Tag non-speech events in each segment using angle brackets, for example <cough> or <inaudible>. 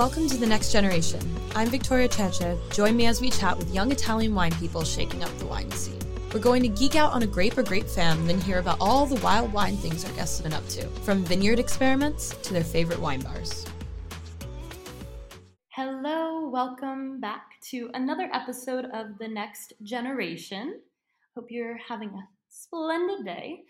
Welcome to The Next Generation. I'm Victoria Cece. Join me as we chat with young Italian wine people shaking up the wine scene. We're going to geek out on a grape or grape fam, then hear about all the wild wine things our guests have been up to, from vineyard experiments to their favorite wine bars. Hello, welcome back to another episode of The Next Generation. Hope you're having a splendid day.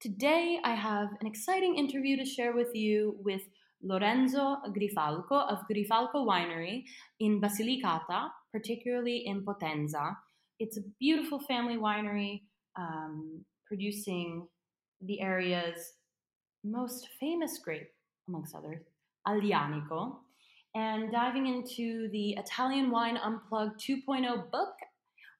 Today, I have an exciting interview to share with you with Lorenzo Grifalco of Grifalco Winery in Basilicata, particularly in Potenza. It's a beautiful family winery um, producing the area's most famous grape, amongst others, Aglianico. And diving into the Italian Wine Unplugged 2.0 book,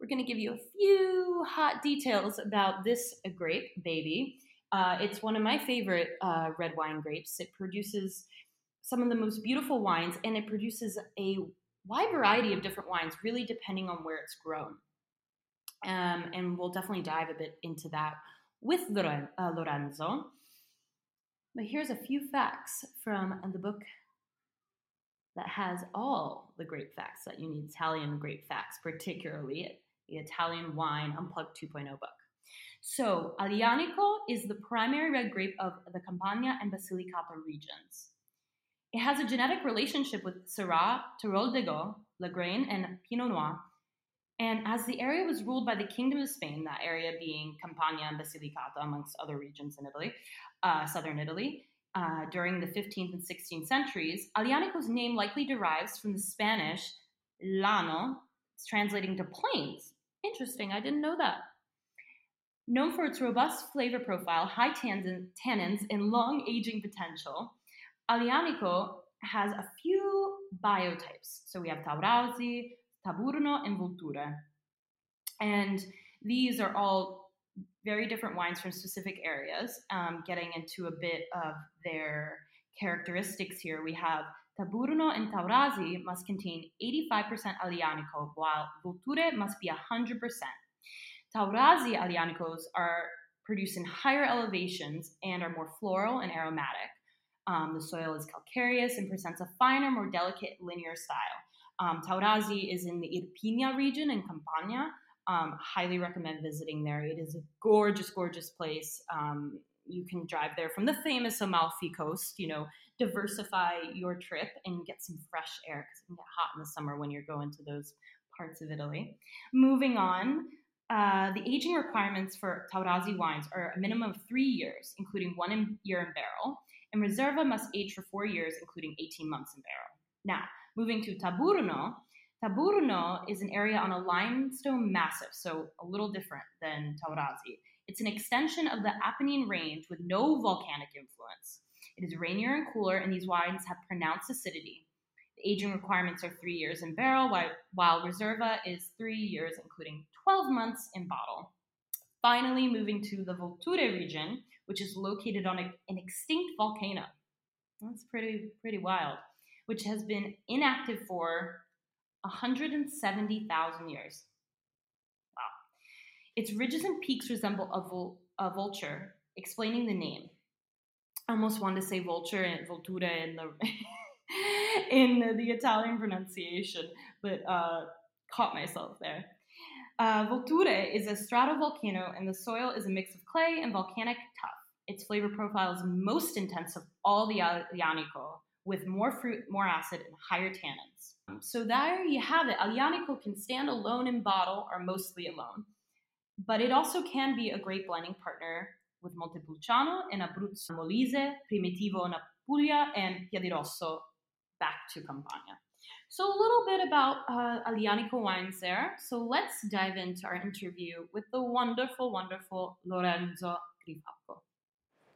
we're going to give you a few hot details about this grape, baby. Uh, it's one of my favorite uh, red wine grapes. It produces some of the most beautiful wines, and it produces a wide variety of different wines, really depending on where it's grown. Um, and we'll definitely dive a bit into that with uh, Lorenzo. But here's a few facts from the book that has all the great facts that you need Italian great facts, particularly the Italian Wine Unplugged 2.0 book. So, Aglianico is the primary red grape of the Campania and Basilicata regions. It has a genetic relationship with Syrah, Teroldego, Lagrein, and Pinot Noir. And as the area was ruled by the Kingdom of Spain, that area being Campania and Basilicata, amongst other regions in Italy, uh, southern Italy, uh, during the 15th and 16th centuries, Aglianico's name likely derives from the Spanish llano, translating to plains. Interesting, I didn't know that. Known for its robust flavor profile, high tannins, and long aging potential, Aglianico has a few biotypes. So we have Taurasi, Taburno, and Vulture. And these are all very different wines from specific areas. Um, getting into a bit of their characteristics here, we have Taburno and Taurasi must contain 85% Aglianico, while Vulture must be 100%. Taurasi Aglianicos are produced in higher elevations and are more floral and aromatic. Um, the soil is calcareous and presents a finer, more delicate linear style. Um, Taurasi is in the Irpinia region in Campania. Um, highly recommend visiting there. It is a gorgeous, gorgeous place. Um, you can drive there from the famous Amalfi coast. You know, diversify your trip and get some fresh air because it can get hot in the summer when you're going to those parts of Italy. Moving on, uh, the aging requirements for Taurasi wines are a minimum of three years, including one in, year in barrel, and Reserva must age for four years, including 18 months in barrel. Now, moving to Taburno, Taburno is an area on a limestone massif, so a little different than Taurasi. It's an extension of the Apennine range with no volcanic influence. It is rainier and cooler, and these wines have pronounced acidity. Aging requirements are three years in barrel, while, Reserva is three years, including 12 months in bottle. Finally, moving to the Vulture region, which is located on a, an extinct volcano. That's pretty pretty wild, which has been inactive for 170,000 years. Wow. Its ridges and peaks resemble a, a vulture, explaining the name. I almost wanted to say vulture and volture in the <laughs> in the Italian pronunciation, but uh, caught myself there. Uh, Vulture is a stratovolcano, and the soil is a mix of clay and volcanic tuff. Its flavor profile is most intense of all the Aglianico, with more fruit, more acid, and higher tannins. So there you have it. Aglianico can stand alone in bottle or mostly alone, but it also can be a great blending partner with Montepulciano and Abruzzo, Molise, Primitivo in Apulia, and Piedirosso back to Campania. So a little bit about uh, Aglianico wines there. So let's dive into our interview with the wonderful, wonderful Lorenzo Grifalco.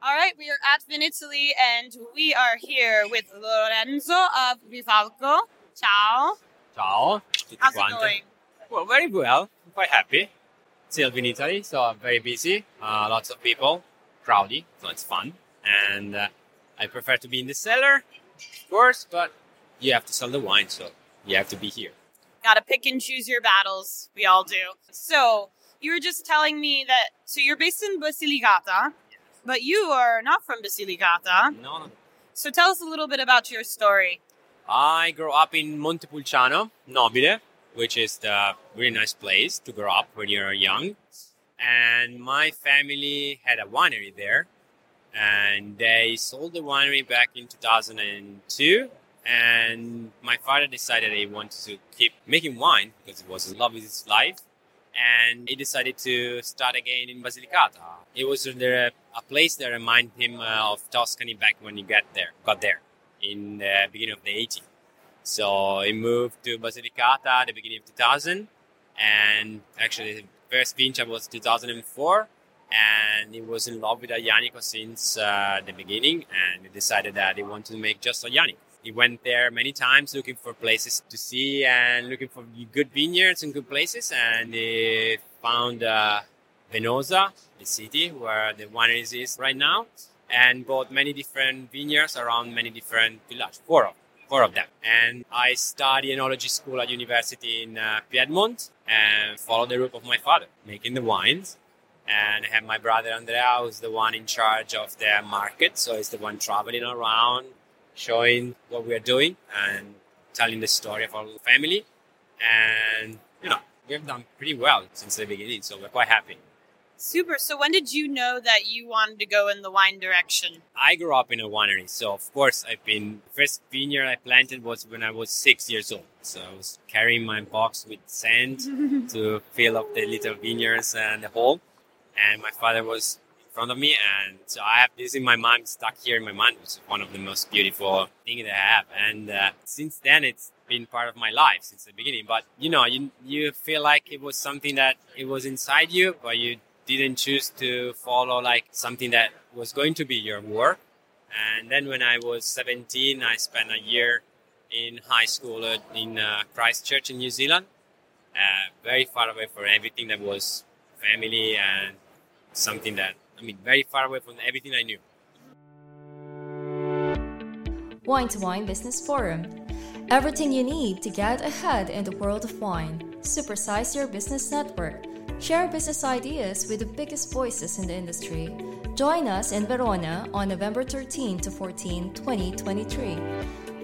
All right, we are at Vinitaly and we are here with Lorenzo of Grifalco. Ciao. Ciao. tutti How's it going? Well, very well. I'm quite happy. Still in Italy, so I'm very busy. Uh, lots of people, crowdy, so it's fun. And uh, I prefer to be in the cellar, of course, but you have to sell the wine, so you have to be here. Gotta pick and choose your battles. We all do. So, you were just telling me that, so you're based in Basilicata, but you are not from Basilicata. No, no. So, tell us a little bit about your story. I grew up in Montepulciano, Nobile, which is the really nice place to grow up when you're young. And my family had a winery there, and they sold the winery back in 2002. And my father decided he wanted to keep making wine because it was love of his life. And he decided to start again in Basilicata. It was a place that reminded him uh, of Tuscany back when he got there. Got there in the beginning of the 80s. So he moved to Basilicata at the beginning of 2000, and actually the first vintage was 2004, and he was in love with Aglianico since uh, the beginning, and he decided that he wanted to make just Aglianico. He went there many times looking for places to see and looking for good vineyards and good places, and he found uh, Venosa, the city where the wineries is right now, and bought many different vineyards around many different villages, four of, four of them. And I studied enology school at university in uh, Piedmont and followed the route of my father, making the wines. And I have my brother Andrea, who's the one in charge of the market, so he's the one traveling around, showing what we are doing and telling the story of our family. And you know, we've done pretty well since the beginning, so we're quite happy. Super. So, when did you know that you wanted to go in the wine direction? I grew up in a winery, so of course I've been. First vineyard I planted was when I was six years old. So I was carrying my box with sand <laughs> to fill up the little vineyards and the hole. And my father was in front of me, and so I have this in my mind, stuck here in my mind, which is one of the most beautiful things that I have. And uh, since then, it's been part of my life since the beginning. But you know, you you feel like it was something that it was inside you, but you didn't choose to follow like something that was going to be your work. And then when I was 17, I spent a year in high school in uh, Christchurch in New Zealand, uh, very far away from everything that was family and something that, I mean, very far away from everything I knew. Wine to Wine Business Forum. Everything you need to get ahead in the world of wine. Supersize your business network. Share business ideas with the biggest voices in the industry. Join us in Verona on November 13 to 14, 2023.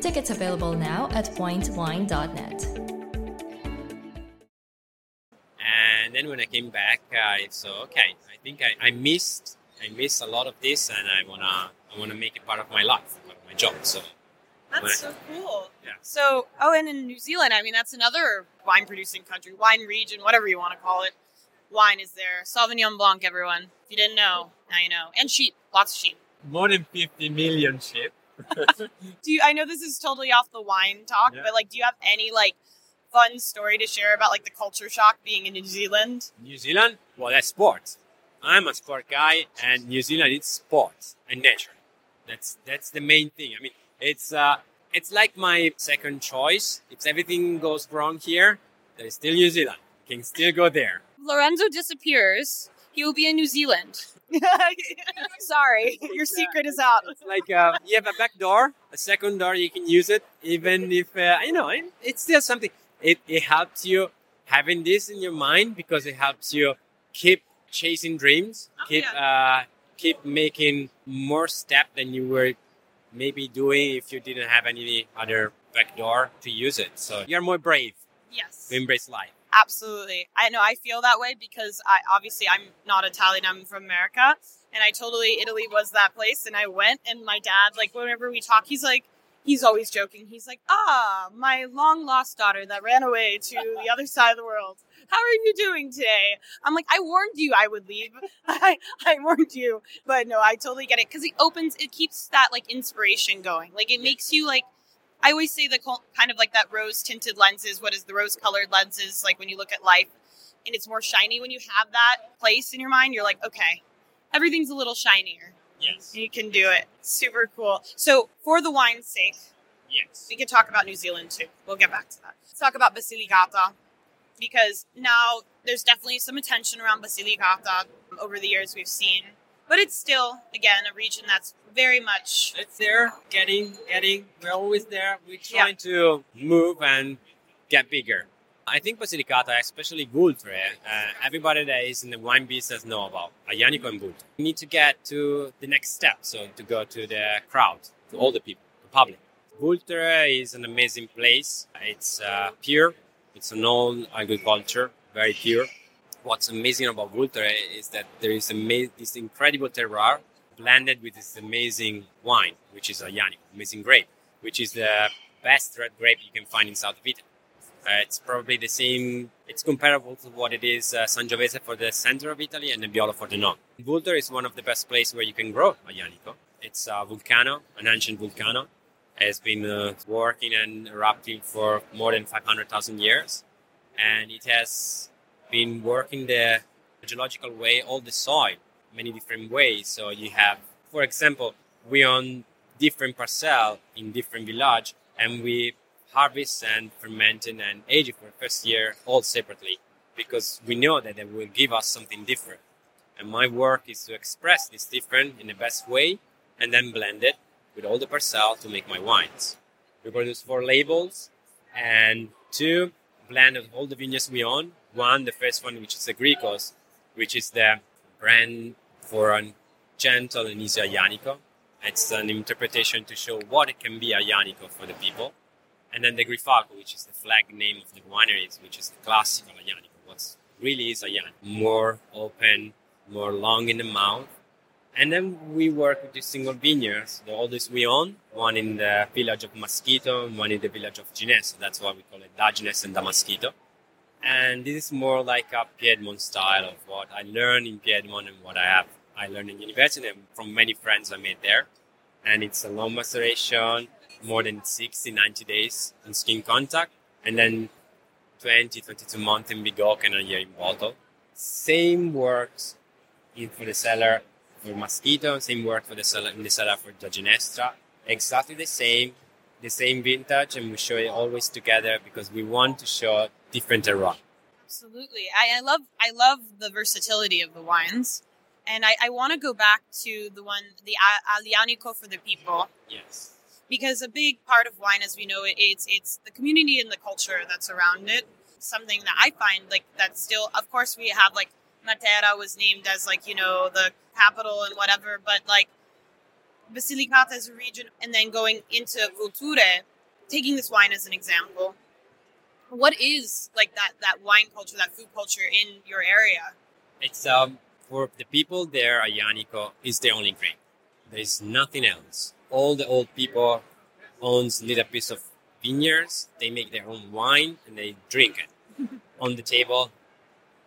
Tickets available now at winetowine.net. came back, I saw okay, I think I, I missed I missed a lot of this, and I wanna I wanna make it part of my life, part of my job. So That's so cool. Yeah. So, oh, and in New Zealand, I mean, that's another wine producing country, wine region, whatever you want to call it. Wine is there. Sauvignon Blanc, everyone. If you didn't know, now you know. And sheep, lots of sheep. more than 50 million sheep. <laughs> Do you? I know this is totally off the wine talk, Yeah. but like, do you have any like fun story to share about like the culture shock being in New Zealand? New Zealand, well, that's sports. I'm a sport guy, and New Zealand is sports and nature. That's that's the main thing. I mean, it's uh, it's like my second choice. If everything goes wrong here, there is still New Zealand. Can still go there. Lorenzo disappears. He will be in New Zealand. <laughs> Sorry, your secret is out. It's like uh, you have a back door, a second door. You can use it, even if uh, you know it's still something. It it helps you having this in your mind because it helps you keep chasing dreams, Oh, keep uh, keep making more step than you were maybe doing if you didn't have any other back door to use it. So you're more brave Yes. to embrace life. Absolutely. I know I feel that way because I obviously I'm not Italian, I'm from America. And I totally Italy was that place and I went and my dad, like whenever we talk, he's like he's always joking. He's like, Ah, my long lost daughter that ran away to the <laughs> other side of the world. How are you doing today? I'm like, I warned you I would leave. <laughs> I, I warned you. But no, I totally get it. Because it opens it keeps that like inspiration going. Like it makes you like I always say the kind of like that rose tinted lenses. What is the rose colored lenses like when you look at life? And it's more shiny when you have that place in your mind. You're like, okay, everything's a little shinier. Yes. You can do it. Super cool. So, for the wine's sake, Yes. we could talk about New Zealand too. We'll get back to that. Let's talk about Basilicata because now there's definitely some attention around Basilicata over the years we've seen, but it's still again a region that's very much It's there, getting, getting. We're always there. We're trying to move and get bigger. I think Basilicata, especially Vulture, uh, everybody that is in the wine business know about Aglianico and Vulture. We need to get to the next step, so to go to the crowd, to all the people, the public. Vulture is an amazing place. It's uh, pure. It's an old agriculture, very pure. What's amazing about Vulture is that there is ama- this incredible terroir blended with this amazing wine, which is Aglianico, amazing grape, which is the best red grape you can find in South of Italy. Uh, it's probably the same. It's comparable to what it is uh, Sangiovese for the center of Italy and Nebbiolo for the north. Vulture is one of the best places where you can grow Aglianico. It's a volcano, an ancient volcano. Has been uh, working and erupting for more than 500,000 years, and it has been working the geological way, all the soil, many different ways. So you have, for example, we own different parcel in different village, and we harvest and fermenting and aging for the first year all separately because we know that they will give us something different. And my work is to express this different in the best way and then blend it with all the parcel to make my wines. We produce four labels and two blend of all the vineyards we own. One, the first one, which is the Agricos, which is the brand for a gentle and easy Aglianico. It's an interpretation to show what it can be a Aglianico for the people. And then the Grifalco, which is the flag name of the wineries, which is the classical Aglianico. What really is Aglianico. More open, more long in the mouth. And then we work with these single vineyards, the oldest we own, one in the village of Maschito, one in the village of Gines. That's why we call it Dagines and Damaschito. And this is more like a Piedmont style of what I learned in Piedmont and what I have I learned in university and from many friends I made there. And it's a long maceration, more than 60, 90 days in skin contact, and then 20, 22 months in big oak and a year in bottle. Same works in for the cellar for Maschito, same work for the cellar in the cellar for the Ginestra. Exactly the same, the same vintage, and we show it always together because we want to show different terroir. Absolutely. I, I love I love the versatility of the wines. And I, I want to go back to the one, the Aglianico for the people, Yes. Because a big part of wine, as we know it, it's it's the community and the culture that's around it. Something that I find like that's still, of course, we have like Matera was named as like you know the capital and whatever, but like Basilicata is a region, and then going into Vulture, taking this wine as an example. What is like that that wine culture, that food culture in your area? It's um for the people there, Aglianico is the only grape. There is nothing else. All the old people owns little piece of vineyards. They make their own wine and they drink it <laughs> on the table,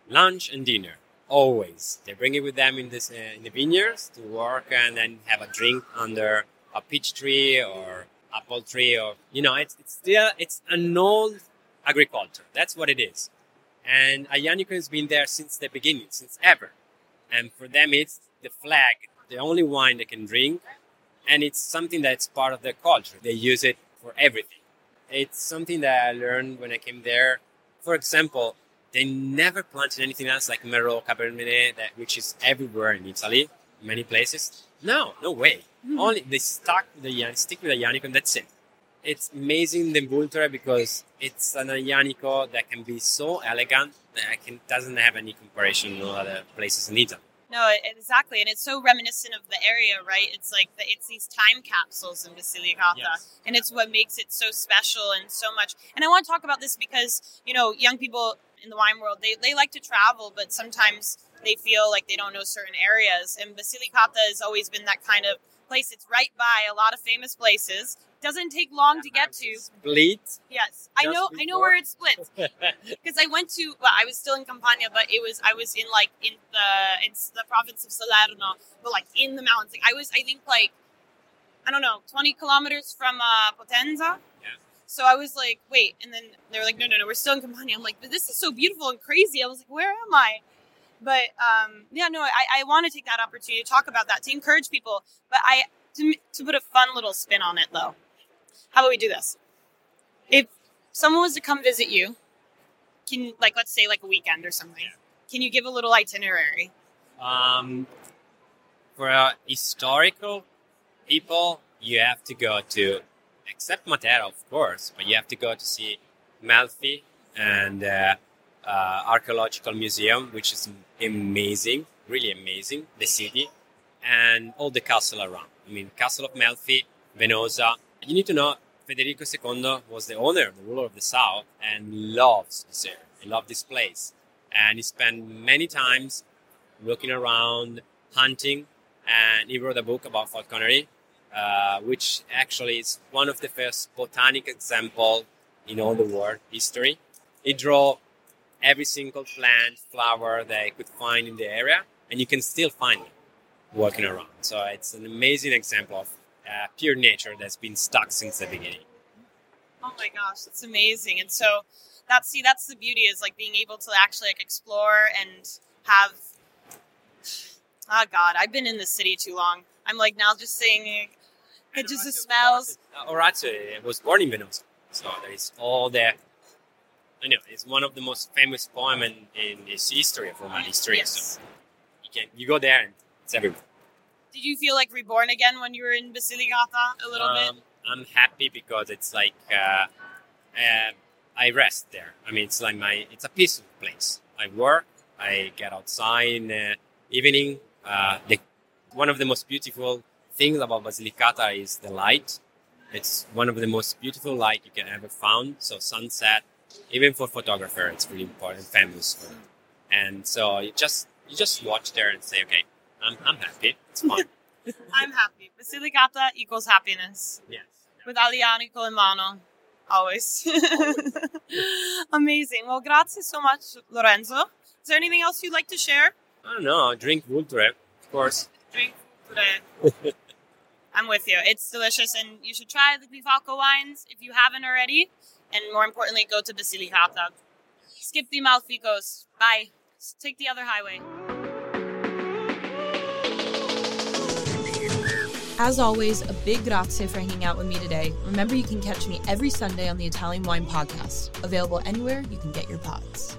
lunch and dinner. Always, they bring it with them in this uh, in the vineyards to work and then have a drink under a peach tree or apple tree or you know it's it's still it's an old agriculture. That's what it is. And Aglianico has been there since the beginning, since ever and for them it's the flag the only wine they can drink and it's something that's part of their culture. They use it for everything. It's something that i learned when i came there. For example they never planted anything else like merlot cabernet that which is everywhere in italy many places. No no way. Hmm. Only they stuck with the stick with the Aglianico and that's it. It's amazing the Vulture because it's an Aglianico that can be so elegant that I can, doesn't have any comparison to other places in Italy. No, exactly, and it's so reminiscent of the area, right? It's like the, it's these time capsules in Basilicata, Yes. and it's what makes it so special and so much. And I want to talk about this because you know, young people in the wine world they they like to travel, but sometimes they feel like they don't know certain areas. And Basilicata has always been that kind of place. It's right by a lot of famous places. Doesn't take long to get to. Split. Yes, I know. I know where it splits <laughs> because I went to. Well, I was still in Campania, but it was I was in like in the it's the province of Salerno, but like in the mountains. Like I was, I think like I don't know, twenty kilometers from uh, Potenza. Yeah. So I was like, wait, and then they were like, no, no, no, we're still in Campania. I'm like, but this is so beautiful and crazy. I was like, where am I? But um, yeah, no, I, I want to take that opportunity to talk about that to encourage people. But I to, to put a fun little spin on it though. How about we do this? If someone was to come visit you, can like let's say like a weekend or something, can you give a little itinerary? Um, for uh, historical people, you have to go to, except Matera, of course, but you have to go to see Melfi and uh, uh, Archaeological Museum, which is amazing, really amazing, the city, and all the castle around. I mean, Castle of Melfi, Venosa. You need to know Federico II was the owner, the ruler of the south, and loves this area. He loved this place. And he spent many times looking around, hunting, and he wrote a book about falconry, uh, which actually is one of the first botanic example in all the world history. He drew every single plant, flower that he could find in the area, and you can still find it walking around. So it's an amazing example of uh, pure nature that's been stuck since the beginning. Oh my gosh, that's amazing! And so that's see, that's the beauty is like being able to actually like explore and have. Oh <sighs> God, I've been in the city too long. I'm like now just saying it just the smells. Orazio was born in Venosa, so there is all the. I know it's one of the most famous poem in, in this history of Roman history. Yes. So you can you go there and it's everywhere. Did you feel like reborn again when you were in Basilicata a little Um, I'm happy because it's like uh, uh, I rest there. I mean, it's like my it's a peaceful place. I work, I get outside in the evening. Uh, the, one of the most beautiful things about Basilicata is the light. It's one of the most beautiful light you can ever found. So sunset, even for photographer, it's really important, famous for it. And so you just you just watch there and say, okay, I'm, I'm happy. It's fun. <laughs> I'm happy. Basilicata equals happiness. yes. With Aglianico in mano. Always. <laughs> Amazing. Well, grazie so much, Lorenzo. Is there anything else you'd like to share? I don't know. Drink Vulture, of course. Drink today. <laughs> I'm with you. It's delicious, and you should try the Grifalco wines if you haven't already. And more importantly, go to Basilicata. Skip the Amalfi coast. Bye. Take the other highway. As always, a big grazie for hanging out with me today. Remember, you can catch me every Sunday on the Italian Wine Podcast, available anywhere you can get your pods.